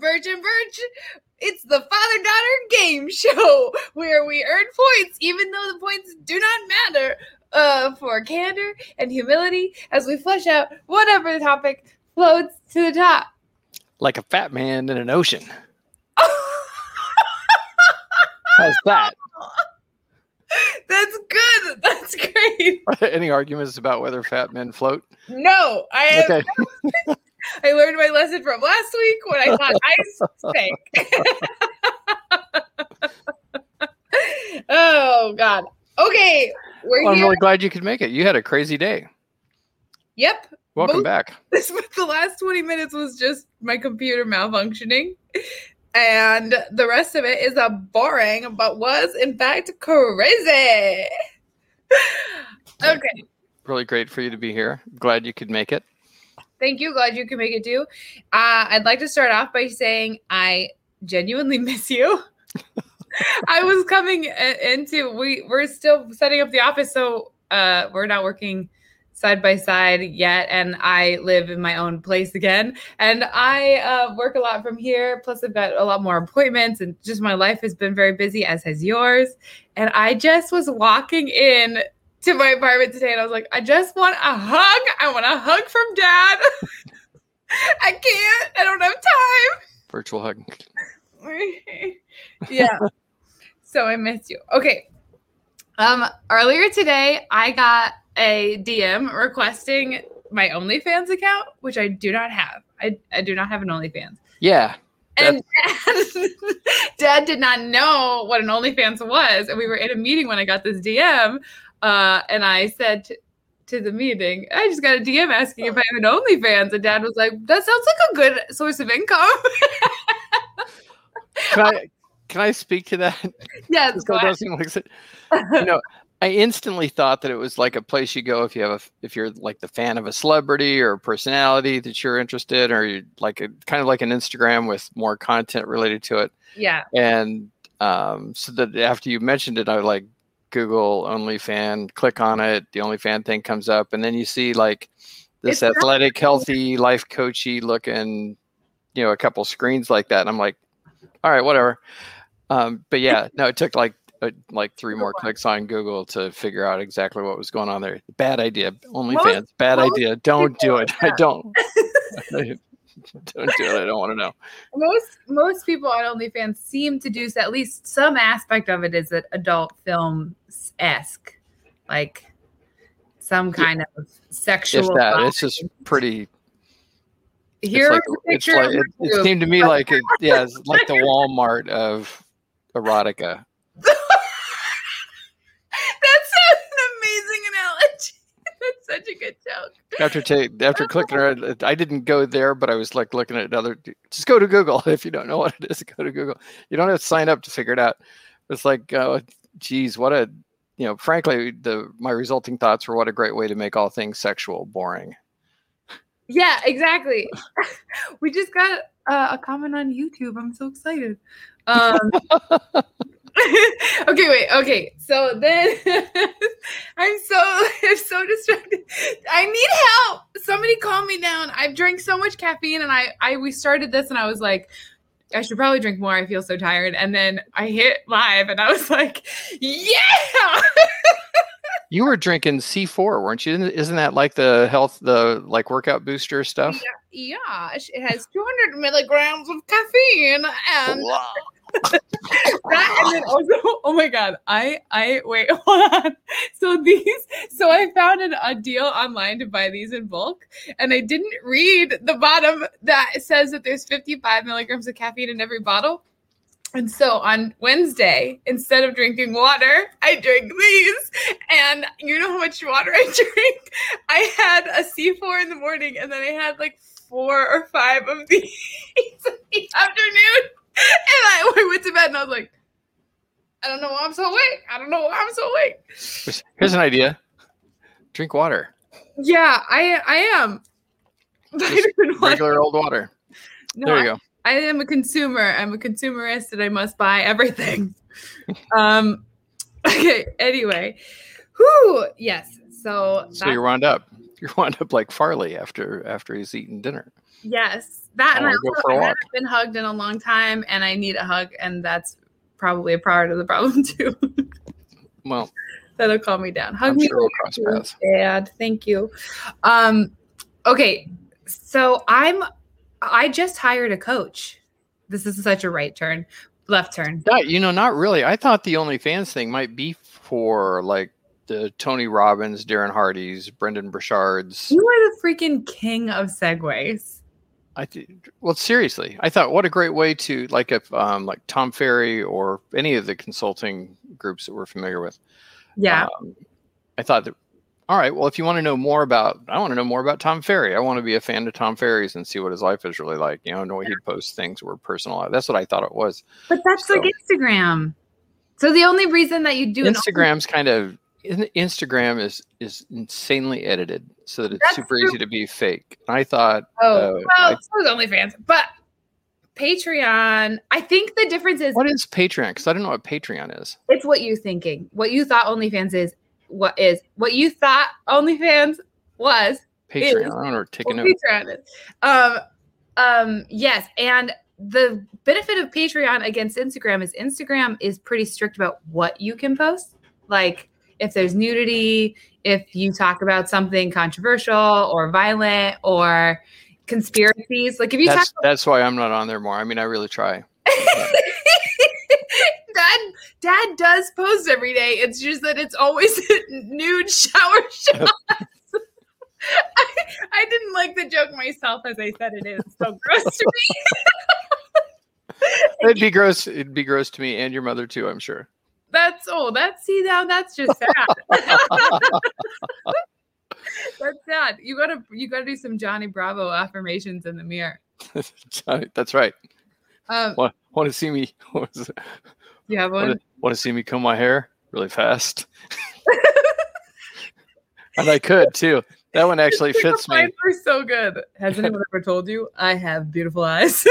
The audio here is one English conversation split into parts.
Birch and Birch. It's the father daughter game show where we earn points, even though the points do not matter, uh, for candor and humility as we flesh out whatever the topic floats to the top. Like a fat man in an ocean. How's that? That's good. That's great. Any arguments about whether fat men float? No, I have, Okay. I learned my lesson from last week when I thought ice sank. oh God. Okay, we're Well, I'm really glad you could make it. You had a crazy day. Yep. Welcome Both- back. This the last 20 minutes was just my computer malfunctioning. And the rest of it is a boring, but was in fact crazy. okay. Really great for you to be here. Glad you could make it. Thank you. Glad you can make it too. Uh, I'd like to start off by saying I genuinely miss you. I was coming into we we're still setting up the office, so uh, we're not working side by side yet, and I live in my own place again, and I uh, work a lot from here. Plus, I've got a lot more appointments, and just my life has been very busy, as has yours. And I just was walking in to my apartment today and I was like, I just want a hug. I want a hug from dad. I can't. I don't have time. Virtual hug. yeah. so I miss you. Okay. Um earlier today I got a DM requesting my OnlyFans account, which I do not have. I, I do not have an OnlyFans. Yeah. And dad, dad did not know what an OnlyFans was. And we were in a meeting when I got this DM. Uh, and I said to, to the meeting, I just got a DM asking if I have an OnlyFans. And dad was like, that sounds like a good source of income. Can I can I speak to that? yes. This go does seem like it. You know, I instantly thought that it was like a place you go if you have a if you're like the fan of a celebrity or a personality that you're interested, or you like a kind of like an Instagram with more content related to it. yeah. And um, so that after you mentioned it, I was like Google OnlyFan, click on it, the OnlyFan thing comes up, and then you see like this It's not- athletic, healthy, life coachy looking, you know, a couple screens like that. And I'm like, all right, whatever. Um, but yeah, no, it took like uh, like three more clicks on Google to figure out exactly what was going on there. Bad idea. OnlyFans, bad idea. Don't do it. I don't. don't do it. I don't want to know. Most most people on OnlyFans seem to do at least some aspect of it is an adult film esque, like some kind of sexual. If that, it's just pretty Here's it's like, it's like it, it seemed to me like it, yeah, it's like the Walmart of erotica. That's an amazing analogy. That's such a good joke. After ta- after clicking around, I didn't go there, but I was like looking at other. Just go to Google if you don't know what it is. Go to Google. You don't have to sign up to figure it out. It's like, oh, geez, what a you know. Frankly, the my resulting thoughts were what a great way to make all things sexual boring. Yeah, exactly. we just got uh, a comment on YouTube. I'm so excited. Um, okay, wait. Okay, so then I'm so I'm so distracted. I need help. Somebody calm me down. I've drank so much caffeine, and I I we started this, and I was like. I should probably drink more. I feel so tired. And then I hit live and I was like, yeah. You were drinking C4, weren't you? Isn't- that like the health, the like workout booster stuff? yeah, it has 200 milligrams of caffeine and Wow. That and then also oh my god i i wait hold on so these so i found an, a deal online to buy these in bulk and i didn't read the bottom that says that there's 55 milligrams of caffeine in every bottle and so on Wednesday, instead of drinking water, I drink these. And you know how much water I drink? I had a C4 in the morning, and then I had like four or five of these in the afternoon. And I I went to bed and I was like, I don't know why I'm so awake. I don't know why I'm so awake. Here's- an idea. Drink water. Yeah, I I am. Regular old water. No, There I- you go. I am a consumer. I'm a consumerist and I must buy everything. um okay, anyway. Whew, yes. So So you're wound up. you wind up like Farley after after he's eaten dinner. Yes, that I and I, also, I haven't been hugged in a long time, and I need a hug, and that's probably a part of the problem too. Well, That'll calm me down. Hug I'm me, sure we'll cross paths. Dad. Thank you. Um, okay, so I'm. I just hired a coach. This is such a right turn, left turn. Not, you know, not really. I thought the OnlyFans thing might be for like the Tony Robbins, Darren Hardy's, Brendon Burchard's. You are the freaking king of segues. I th- well, seriously, I thought what a great way to like if um, like Tom Ferry or any of the consulting groups that we're familiar with. Yeah. Um, I thought that. All right. Well, if you want to know more about, I want to know more about Tom Ferry. I want to be a fan of Tom Ferry's and see what his life is really like. You know, know he'd post things were personal. That's what I thought it was. But that's like Instagram. So the only reason that you do an Instagram's kind of Instagram is is insanely edited so that it's That's super true. easy to be fake. I thought, Oh, uh, well, I- so OnlyFans, but Patreon. I think the difference is what is Patreon? Because I don't know what Patreon is. it's what you're thinking. What you thought OnlyFans is. What is what you thought OnlyFans was. Patreon. Is- I don't know. Take a What note. Patreon is. Um, um, yes, and the benefit of Patreon against Instagram is Instagram is pretty strict about what you can post. Like if there's nudity, if you talk about something controversial or violent or conspiracies, like if you That's talk that's why I'm not on there more. I mean, I really try. dad dad does post every day it's just that it's always nude shower shots I, I didn't like the joke myself as i said it is so gross to me It'd be gross. It'd be gross to me and your mother too. I'm sure. That's oh that's see now that's just sad that's sad you gotta you gotta do some johnny bravo affirmations in the mirror that's right. um Want, want to see me? Want to, you have one want to see me comb my hair really fast? and I could too. That one actually fits me. Are so good has anyone ever told you i have beautiful eyes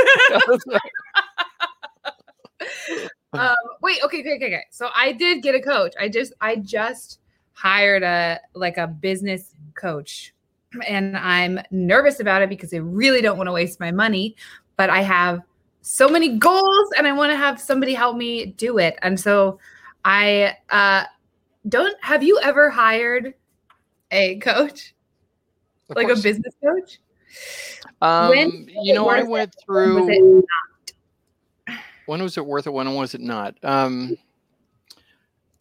um, wait, okay, okay, okay, okay. So I did get a coach. I just I just hired a like a business coach. And I'm nervous about it because I really don't want to waste my money, but I have so many goals and I want to have somebody help me do it. And so I uh don't have you ever hired a coach? Of like course. a business coach? Um, When you know, I went Or was through. When was it worth it? When was it not? Um,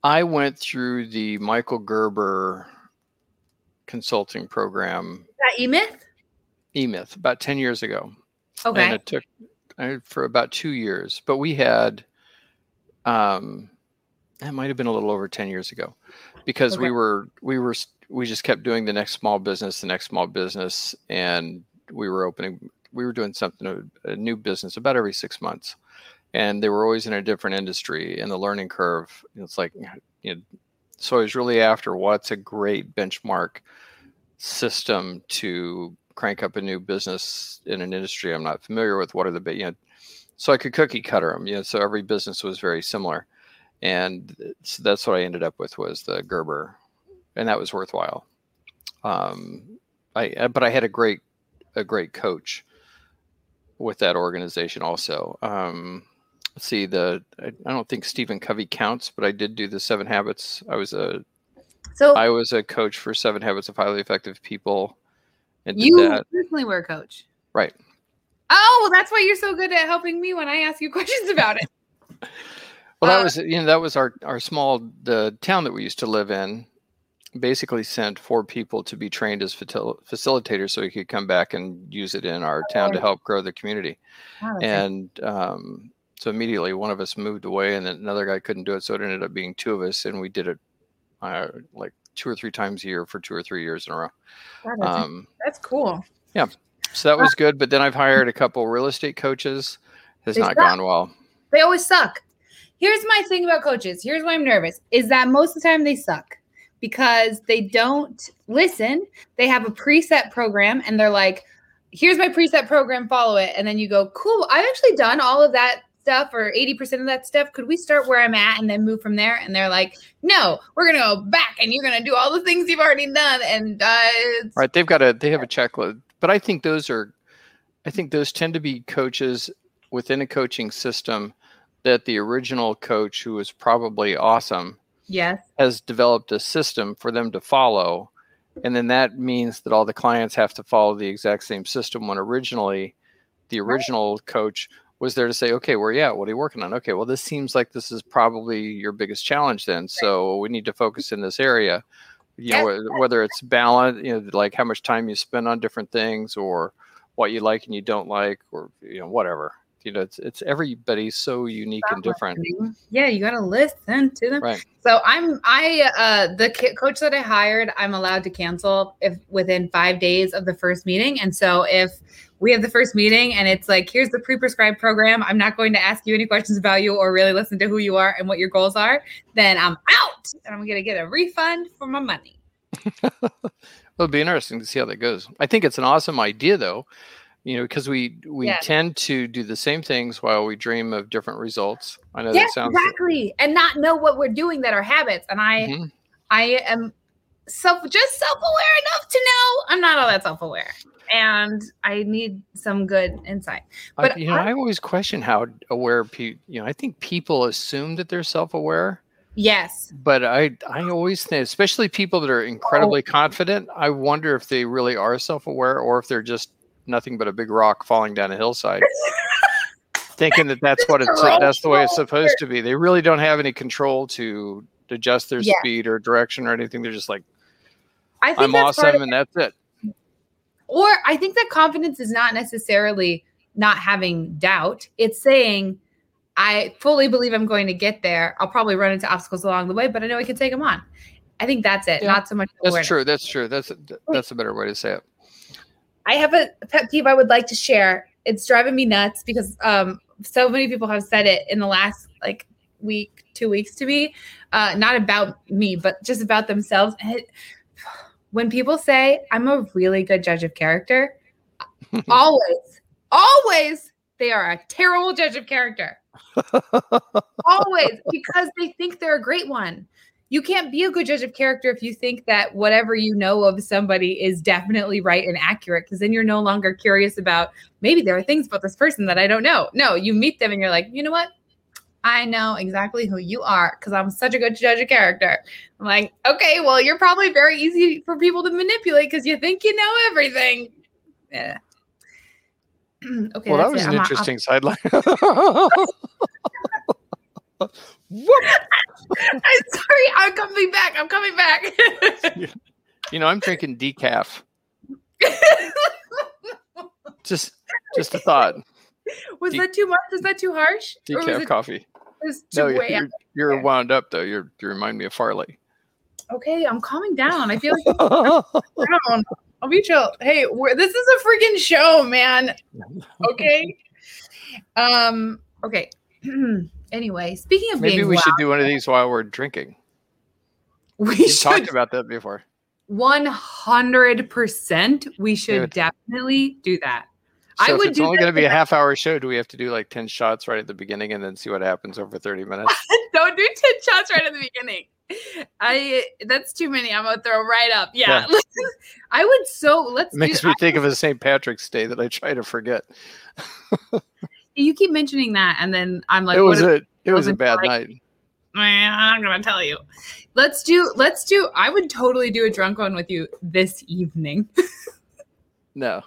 I went through the Michael Gerber consulting program, that E-Myth? eMyth, about ten years ago, and it took I, for about two years. But we had, um, that might have been a little over ten years ago, because we were we were we just kept doing the next small business, the next small business, and we were opening. We were doing something a new business about every six months, and they were always in a different industry. And the learning curve, it's like, you know, so I was really after what's a great benchmark system to crank up a new business in an industry I'm not familiar with. What are the you know, so I could cookie cutter them. You know, so every business was very similar, and so that's what I ended up with was the Gerber, and that was worthwhile. Um, I uh, but I had a great a great coach with that organization also. Um, let's see the I, I don't think Stephen Covey counts, but I did do the Seven Habits. I was a So I was a coach for Seven Habits of Highly Effective People, and you that. personally were a coach. Right. Oh, well, that's why you're so good at helping me when I ask you questions about it. Well, that Uh, was you know that was our our small the town that we used to live in. Basically, sent four people to be trained as facil- facilitators, so we could come back and use it in our town to help grow the community. Wow, And um, so immediately, one of us moved away, and then another guy couldn't do it, so it ended up being two of us, and we did it uh, like two or three times a year for two or three years in a row. wow, that's, Um, that's cool. Yeah. So that was good, but then I've hired a couple real estate coaches. Has They not suck. gone well. They always suck. Here's my thing about coaches. Here's why I'm nervous is that most of the time they suck because they don't listen. They have a preset program and they're like, here's my preset program, follow it. And then you go, cool, I've actually done all of that stuff or 80% of that stuff. Could we start where I'm at and then move from there? And they're like, no, we're going to go back and you're going to do all the things you've already done. And uh, right they've got a they have a checklist but i think those are i think those tend to be coaches within a coaching system that the original coach who was probably awesome yes, has developed a system for them to follow and then that means that all the clients have to follow the exact same system when originally the Right. original coach was there to say okay where are you at what are you working on okay well this seems like this is probably your biggest challenge then so we need to focus in this area you know whether it's balance you know like how much time you spend on different things or what you like and you don't like or you know whatever you know it's it's everybody's so unique and different Yeah, you got to listen to them. Right. So I'm I uh the coach that I hired, I'm allowed to cancel if within 5 days of the first meeting. And so if we have the first meeting and it's like here's the pre-prescribed program, I'm not going to ask you any questions about you or really listen to who you are and what your goals are, then I'm out and I'm going to get a refund for my money. It'll be interesting to see how that goes. I think it's an awesome idea, though, you know, because we we Yeah. tend to do the same things while we dream of different results. I know Yeah, that sounds. exactly. And not know what we're doing that are habits. And I Mhm. I am self just self-aware enough to know I'm not all that self-aware. And I need some good insight. I, but you know, I- I always question how aware people. You know, I think people assume that they're self-aware, Yes. but I I always think, especially people that are incredibly oh. confident, I wonder if they really are self-aware or if they're just nothing but a big rock falling down a hillside. Thinking that that's what it's that's the way it's supposed to be. They really don't have any control to adjust their Yeah. speed or direction or anything. They're just like, I think I'm awesome and that's it. or I think that confidence is not necessarily not having doubt. It's saying, I fully believe I'm going to get there. I'll probably run into obstacles along the way, but I know I can take them on. I think that's it. Yeah, not so much That's awareness. true. That's true. That's that's a better way to say it. I have a pet peeve I would like to share. It's driving me nuts because um, so many people have said it in the last like week, two weeks to me. Uh, not about me, but just about themselves. And it, when people say I'm a really good judge of character, always, always they are a terrible judge of character. always because they think they're a great one. You can't be a good judge of character if you think that whatever you know of somebody is definitely right and accurate, because then you're no longer curious about maybe there are things about this person that I don't know. No, you meet them and you're like, you know what? I know exactly who you are because I'm such a good judge of character. I'm like, okay, well, you're probably very easy for people to manipulate because you think you know everything. Yeah. okay. well, that was it. an I'm- interesting sideline. I'm sorry. I'm coming back. I'm coming back. You know, I'm drinking decaf. Just just a thought. was De- that too much? Is that too harsh? Or was Decaf it coffee. Too No, you're, you're, wound up though. You're you remind me of Farley. Okay, I'm calming down. I feel like down. I'll be chill. Hey, this is a freaking show, man. Okay. Um. Okay. anyway, speaking of Maybe being we loud, should do one of these while we're drinking. we We should talked about that before. one hundred percent. We should definitely do that. So I would it's only going to be a half hour show, do we have to do like 10 shots right at the beginning and then see what happens over 30 minutes? Don't do 10 shots right at the beginning. I that's too many. I'm gonna throw right up. Yeah. I would so let's It makes do, me think of a St. Patrick's Day that I try to forget. you keep mentioning that and then I'm like it was a it was a bad like- night. I'm not gonna tell you. Let's do let's do I would totally do a drunk one with you this evening. No,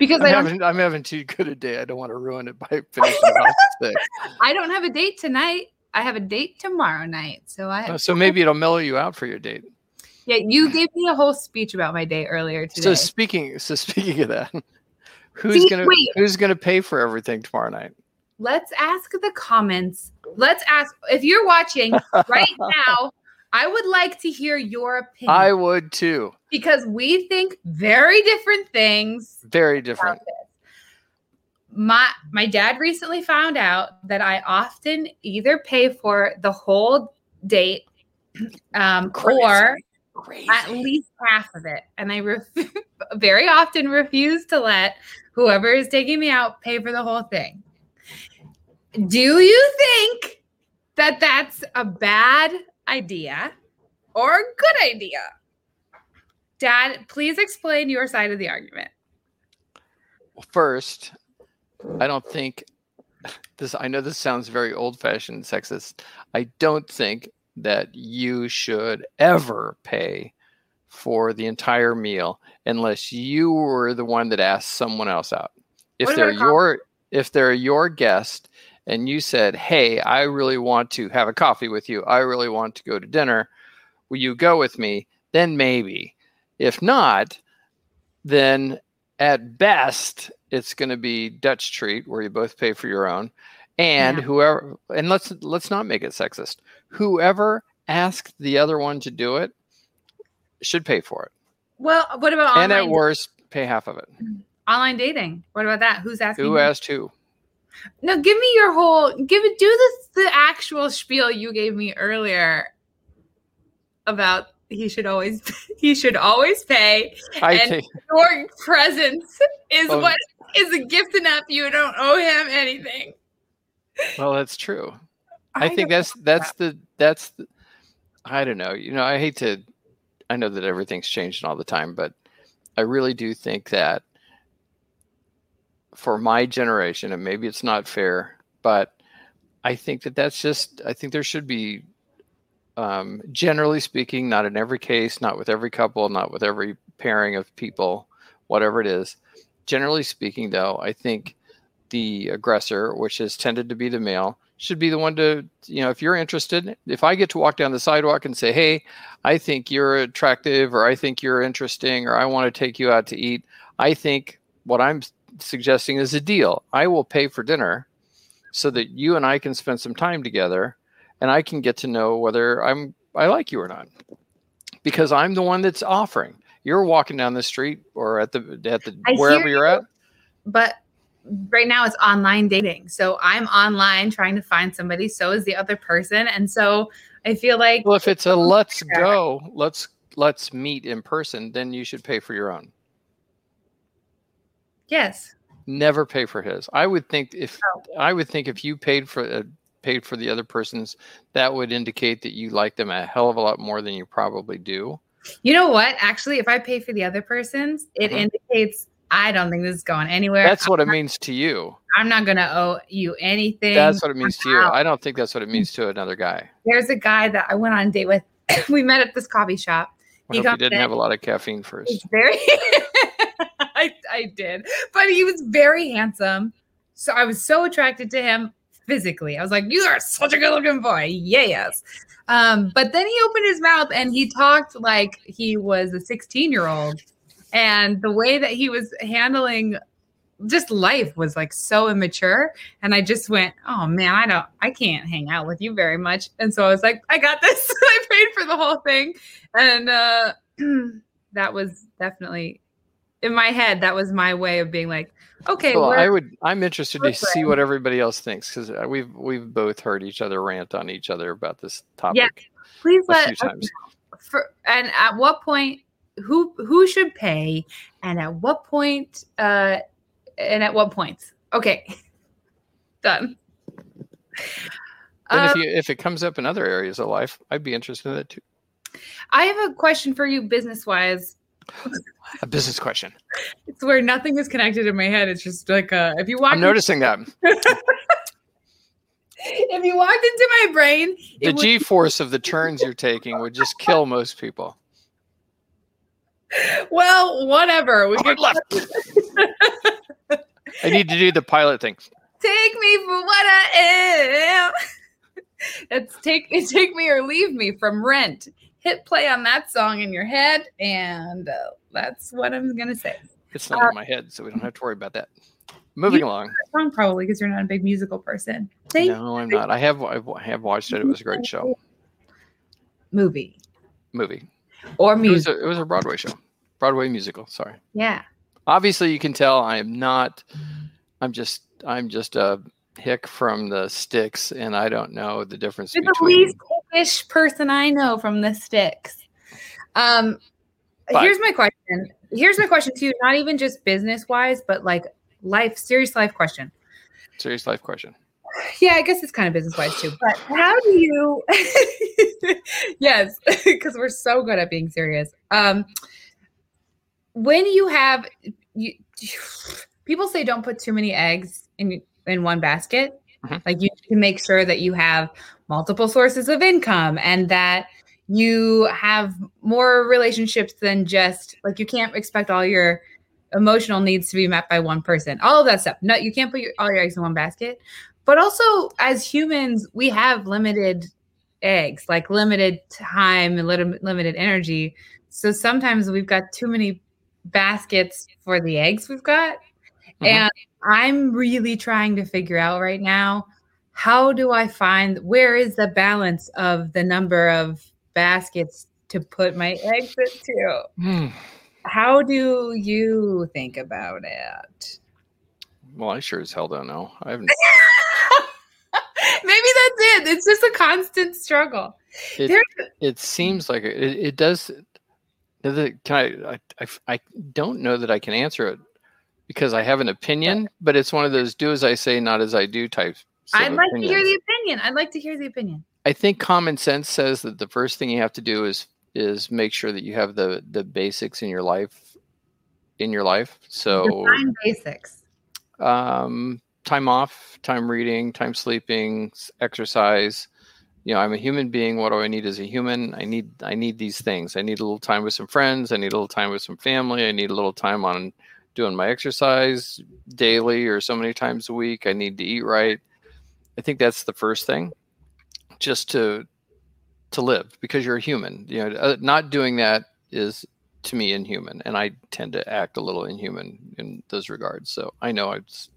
I'm because I don't having I'm having too good a day. I don't want to ruin it by finishing off sick. I don't have a date tonight. I have a date tomorrow night. So I Oh, So maybe it'll mellow you out for your date. yeah, you gave me a whole speech about my day earlier today. So speaking so speaking of that, who's See, gonna wait. who's gonna pay for everything tomorrow night? let's ask the comments. Let's ask if you're watching right now. I would like to hear your opinion I would too. because we think very different things. Very different. My my dad recently found out that I often either pay for the whole date um, Crazy. or Crazy. at least half of it, and I ref- very often refuse to let whoever is taking me out pay for the whole thing. Do you think that that's a bad idea or a good idea? Dad, please explain your side of the argument. Well, first, I don't think this. I know this sounds very old-fashioned, sexist. I don't think that you should ever pay for the entire meal unless you were the one that asked someone else out. If they're your if they're your guest and you said, "Hey, I really want to have a coffee with you. I really want to go to dinner. Will you go with me?" Then maybe. If not, then at best it's going to be Dutch treat where you both pay for your own. And Yeah. whoever and let's let's not make it sexist. Whoever asked the other one to do it should pay for it. Well, what about and online, at worst, pay half of it. Mm-hmm. online dating? What about that? Who's asking? Who who? asked who? No, give me your whole. Give it. Do this the actual spiel you gave me earlier about he should always he should always pay. I And- think Your presence is Oh. what is a gift enough. You don't owe him anything. well, that's true. I, think don't- that's that's the that's the, I don't know. You know, I hate to I know that everything's changing all the time, but I really do think that for my generation and maybe it's not fair, but I think that that's just I think there should be um, generally speaking, not in every case, not with every couple, not with every pairing of people, whatever it is. Generally speaking, though, I think the aggressor, which has tended to be the male, should be the one to, you know, if you're interested, if I get to walk down the sidewalk and say, hey, I think you're attractive or I think you're interesting or I want to take you out to eat, I think what I'm suggesting is a deal. I will pay for dinner so that you and I can spend some time together and I can get to know whether I'm I like you or not. Because I'm the one that's offering. You're walking down the street or at the at the I wherever you're at. But right now it's online dating. So I'm online trying to find somebody. So is the other person. And so I feel like Well, if it's a let's go, let's let's meet in person, then you should pay for your own. Yes. Never pay for his. I would think if Oh. I would think if you paid for uh, paid for the other person's, that would indicate that you like them a hell of a lot more than you probably do. You know what? Actually, if I pay for the other person's, it Uh-huh. indicates I don't think this is going anywhere. That's what it I'm not- means to you. I'm not gonna owe you anything. That's what it means to you. I don't think that's what it means to another guy. There's a guy that I went on a date with. we met at this coffee shop. I He hope didn't have a lot of caffeine first. He's very I, I did. But he was very handsome. So I was so attracted to him physically. I was like, You are such a good looking boy. Yes. Um, but then he opened his mouth and he talked like he was a 16 year old. And the way that he was handling just life was like so immature. And I just went, Oh man, I don't I can't hang out with you very much. And so I was like, I got this. I paid for the whole thing. And uh that was definitely in my head that was my way of being like okay Well, I would. I'm interested to see what everybody else thinks because we've we've both heard each other rant on each other about this topic Yeah. please let times. for and at what point who who should pay and at what point uh and at what points okay done And Uh, if you if it comes up in other areas of life, I'd be interested in that too. i have a question for you business wise A business question. it's where nothing is connected in my head it's just like uh if you walk I'm noticing that if you walked into my brain the would G force of the turns you're taking would just kill most people. Well whatever we Hard left. I need to do the pilot thing. take me for what I am. It's take take me or leave me from Rent. Hit play on that song in your head, and uh, that's what I'm gonna say. It's not in my head, so we don't have to worry about that. Moving along. That song probably because you're not a big musical person. Say No, I'm not. I have I have watched it. It was a great show. movie Movie. Or music. a, it was a Broadway show. Broadway musical. Sorry. Yeah, Obviously, you can tell I am not. I'm just. I'm just a hick from the sticks, and I don't know the difference you're the between. least ish person I know from the sticks. Um, But- here's my question. Here's my question to you. Not even just business wise, but like life, serious life question. Serious life question. yeah, I guess it's kind of business wise too. But how do you? yes, because we're so good at being serious. Um, when you have you, people say don't put too many eggs in in one basket. Mm-hmm. Like you can make sure that you have multiple sources of income and that you have more relationships than just like you can't expect all your emotional needs to be met by one person. All of that stuff. No, you can't put your, all your eggs in one basket. But also, as humans, we have limited eggs, like limited time and limited energy. So sometimes we've got too many baskets for the eggs we've got. Mm-hmm. And I'm really trying to figure out right now how do I find where is the balance of the number of baskets to put my eggs into? Mm. How do you think about it? Well, I sure as hell don't know. I haven't. It. It's just a constant struggle. It, it seems like it, it does. Can I, I, I? I don't know that I can answer it because I have an opinion, but it's one of those do as I say, not as I do types. I'd like opinions. to hear the opinion. I'd like to hear the opinion. I think common sense says that the first thing you have to do is is make sure that you have the the basics in your life in your life. So Define basics. Um, time off, time reading, time sleeping, exercise. You know, I'm a human being. What do I need as a human? I need I need these things. I need a little time with some friends. I need a little time with some family. I need a little time on doing my exercise daily or so many times a week. I need to eat right. I think that's the first thing, just to to live because you're a human. You know, uh, not doing that is to me inhuman, and I tend to act a little inhuman in those regards. So I know it's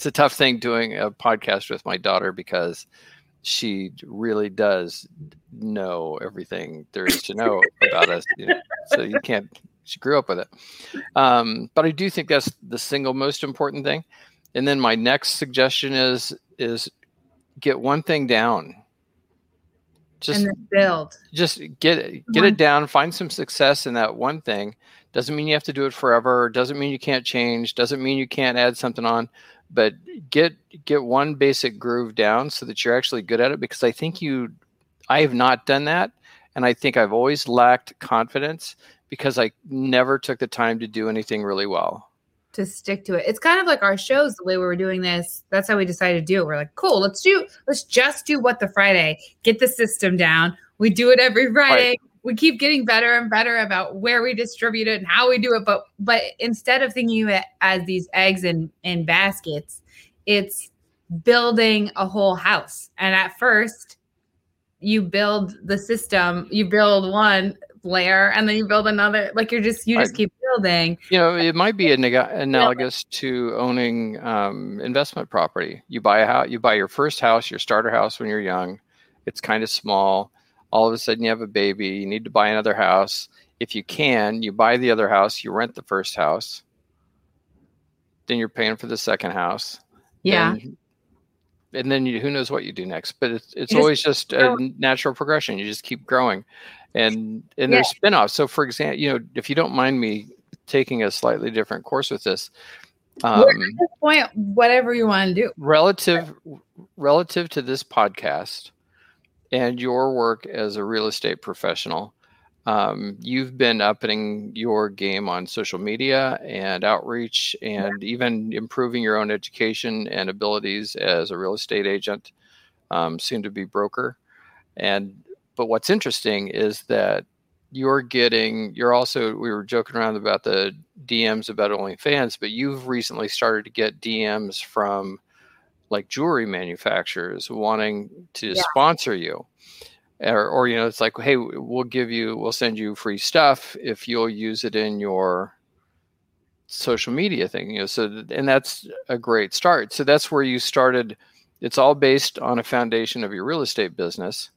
it's a tough thing doing a podcast with my daughter because she really does know everything there is to know about us. You know, so you can't she grew up with it. Um, but I do think that's the single most important thing. And then my next suggestion is is get one thing down. Just build. Just get it, get it down. Find some success in that one thing. Doesn't mean you have to do it forever. Doesn't mean you can't change. Doesn't mean you can't add something on. But get get one basic groove down so that you're actually good at it. Because I think you, I have not done that, and I think I've always lacked confidence because I never took the time to do anything really well. To stick to it. It's kind of like our shows, the way we were doing this. That's how we decided to do it. We're like, cool, let's do, let's just do what the Friday, get the system down. We do it every Friday. Right. We keep getting better and better about where we distribute it and how we do it. But but instead of thinking of it as these eggs in, in baskets, it's building a whole house. And at first, you build the system, you build one layer and then you build another like you're just you just I, keep building you know it might be analogous to owning um, investment property you buy a house you buy your first house your starter house when you're young it's kind of small all of a sudden you have a baby you need to buy another house. If you can you buy the other house you rent the first house. Then you're paying for the second house. Yeah. Then, and then you, who knows what you do next but it's, it's always just a natural progression. You just keep growing. And and yeah. there's spin-offs. So for example you know if you don't mind me taking a slightly different course with this um, point whatever you want to do? relative relative to this podcast and your work as a real estate professional um, you've been upping your game on social media and outreach and even improving your own education and abilities as a real estate agent um, soon to be broker. And but what's interesting is that you're getting you're also we were joking around about the DMs about OnlyFans, but you've recently started to get DMs from like jewelry manufacturers wanting to yeah. sponsor you. Or, or you know it's like hey we'll give you we'll send you free stuff if you'll use it in your social media thing you know so and that's a great start so that's where you started it's all based on a foundation of your real estate business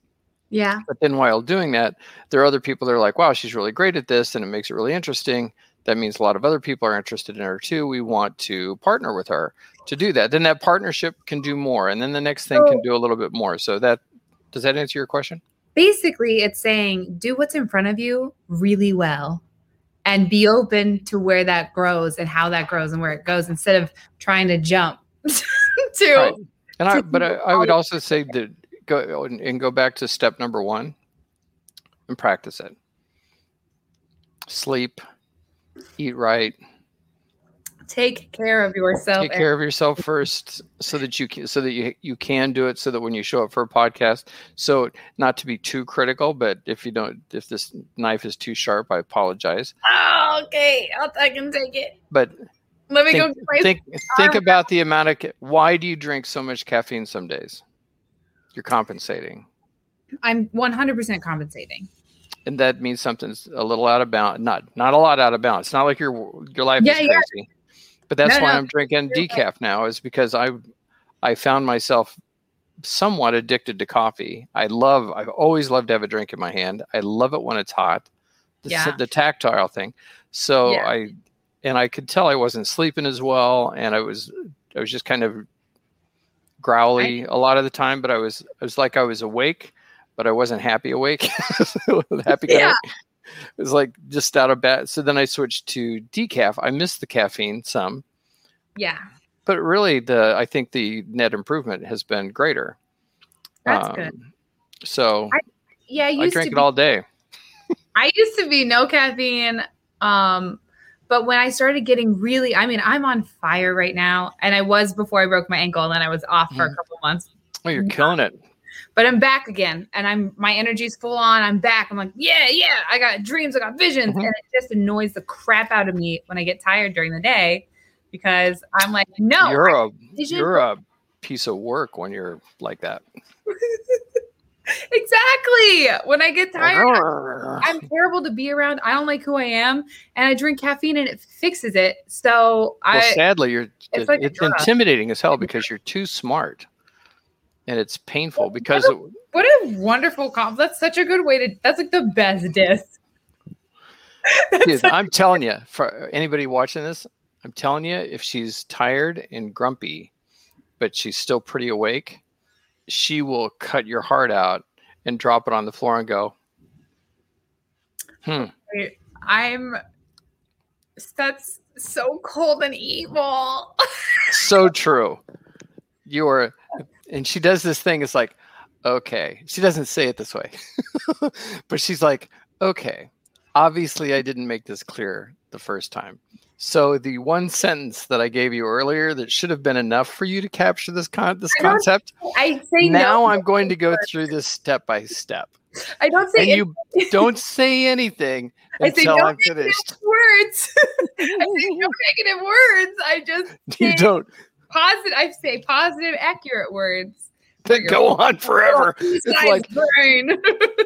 yeah. But then while doing that, there are other people that are like, wow, she's really great at this and it makes it really interesting. That means a lot of other people are interested in her too. We want to partner with her to do that. Then that partnership can do more. And then the next thing so, can do a little bit more. So that does that answer your question? Basically, it's saying do what's in front of you really well and be open to where that grows and how that grows and where it goes instead of trying to jump to right And I, but I, I would also say that go and go back to step number one and practice it. Sleep, eat right, take care of yourself. take care of yourself first, so that you can, so that you you can do it. So that when you show up for a podcast, so not to be too critical, but if you don't, if this knife is too sharp, I apologize. Oh, okay, I'll, I can take it. But Let me think, go. think think about the amount of. Why do you drink so much caffeine some days? You're compensating. I'm 100% compensating. and that means something's a little out of balance. Not not a lot out of balance. It's not like your your life Yeah, is crazy. But that's No, why no. I'm drinking decaf now, is because I I found myself somewhat addicted to coffee. I love I've always loved to have a drink in my hand. I love it when it's hot. The, Yeah. the tactile thing. So Yeah. I and I could tell I wasn't sleeping as well and I was I was just kind of growly a lot of the time, but I was I was like I was awake, but I wasn't happy awake. happy guy. Yeah. It was like just out of bed. So then I switched to decaf. I missed the caffeine some, Yeah, but really the I think the net improvement has been greater. that's good. Um, So Yeah, I I, drink to it all day. I used to be no caffeine. Um, but when I started getting really, I mean, I'm on fire right now, and I was before I broke my ankle, and then I was off for a Mhm. couple months. Oh, you're killing it. But I'm back again, and I'm my energy's full on. I'm back. I'm like, yeah, yeah. I got dreams. I got visions, Mhm. and it just annoys the crap out of me when I get tired during the day because I'm like, no, you're a vision- you're a piece of work when you're like that. exactly. When I get tired, I'm terrible to be around. I don't like who I am, and I drink caffeine, and it fixes it. So well, I, sadly, you're it's like it's intimidating as hell because you're too smart, and it's painful because it, what a wonderful comp. That's such a good way to. That's like the best diss. Dude, I'm telling you, for anybody watching this, I'm telling you, if she's tired and grumpy, but she's still pretty awake, she will cut your heart out and drop it on the floor and go, "Hmm." I'm. That's so cold and evil. So true. You are, and she does this thing. It's like, okay. She doesn't say it this way, but she's like, okay. Obviously, I didn't make this clear the first time. So the one sentence that I gave you earlier that should have been enough for you to capture this con this I concept. I say Now no. I'm going to go through this step by step, I don't say and you don't say anything I say until no I'm finished. words. I say no negative words. I just You don't. Positive. I say positive, accurate words. that go on forever. It's like- brain.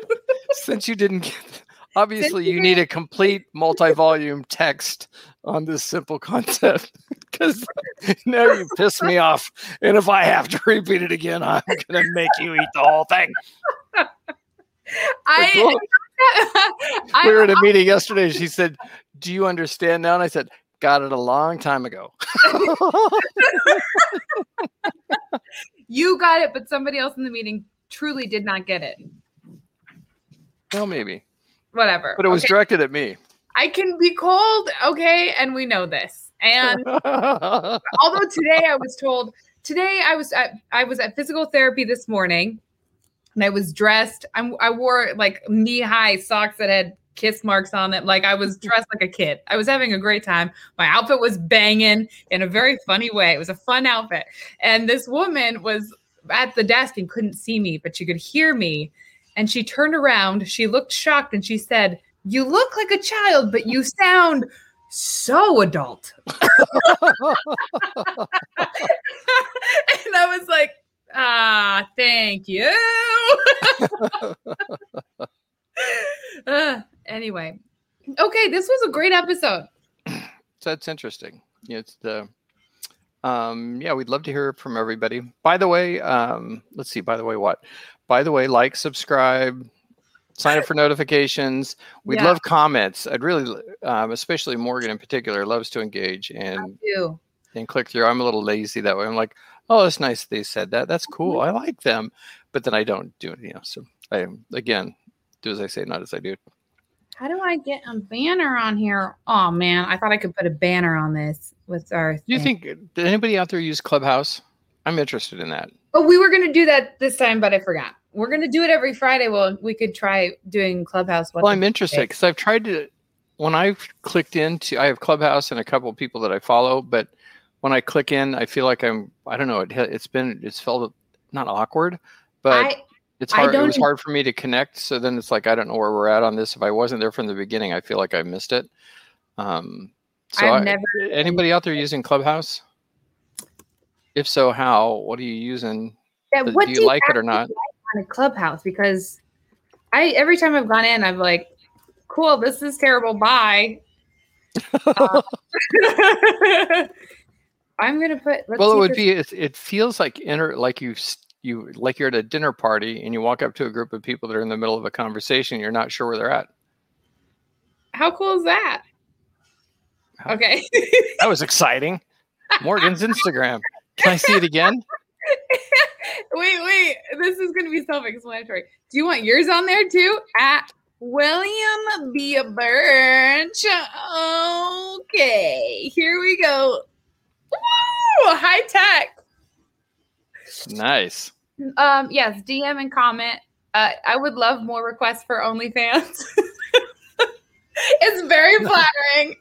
since you didn't get obviously you you need a complete multi-volume text on this simple concept because now you piss me off and if i have to repeat it again i'm gonna make you eat the whole thing I, I, we were at a meeting yesterday she said do you understand now and i said got it a long time ago you got it, but somebody else in the meeting truly did not get it. well maybe Whatever. but it was Okay, directed at me I can be cold, okay, and we know this. And although today I was told today I was at I was at physical therapy this morning and I was dressed I'm, I wore like knee high socks that had kiss marks on them like I was dressed like a kid. I was having a great time. My outfit was banging in a very funny way. It was a fun outfit. And this woman was at the desk and couldn't see me but she could hear me. And she turned around. She looked shocked and she said you look like a child but you sound so adult. And I was like, ah, thank you. Uh, anyway, okay, this was a great episode. so that's interesting. It's the um yeah we'd love to hear from everybody. By the way um let's see by the way what? By the way like subscribe sign up for notifications. We'd Yeah. love comments. I'd really um, especially morgan in particular loves to engage and and click through. I'm a little lazy that way. I'm like oh it's nice they said that. That's cool. I like them. But then i don't do it you know so i again do as i say not as i do How do I get a banner on here? Oh man, I thought I could put a banner on this with our. do you thing. think did anybody out there use clubhouse I'm interested in that. But we were gonna do that this time, but I forgot. We're gonna do it every Friday. Well, we could try doing Clubhouse. Well, I'm interested because I've tried to. When I've clicked into, I have Clubhouse and a couple of people that I follow, but when I click in, I feel like I'm. I don't know. It, it's been. It's felt not awkward, but I it's hard. It was hard for me to connect. So then it's like I don't know where we're at on this. If I wasn't there from the beginning, I feel like I missed it. Um, so I've I- never anybody out there using Clubhouse? If so, how? What are you using? Yeah, Do what you like it or not? like on a clubhouse? Because I every time I've gone in, I'm like, cool, this is terrible. Bye. Uh, I'm gonna put. Let's well, it would be. It, it feels like inner, like you, you, like you're at a dinner party and you walk up to a group of people that are in the middle of a conversation. You're not sure where they're at. How cool is that? Okay. That was exciting. Morgan's Instagram. Can I see it again? wait, wait. This is gonna be self-explanatory. Do you want yours on there too? At William B. Birch. Okay, here we go. Woo! High tech. Nice. Um, yes, DM and comment. Uh, I would love more requests for OnlyFans. it's very flattering.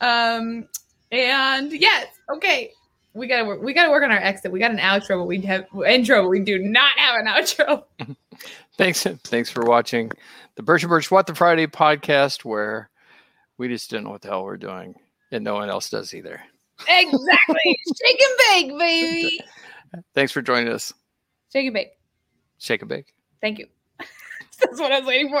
Um, and yes, okay. We gotta work. We gotta work on our exit. We got an outro, but we have intro. But we do not have an outro. Thanks. Thanks for watching the Birch and Birch What the Friday podcast, where we just didn't know what the hell we're doing, and no one else does either. Exactly. Shake and bake, baby. Thanks for joining us. Shake and bake. Shake a bake. Thank you. That's what I was waiting for.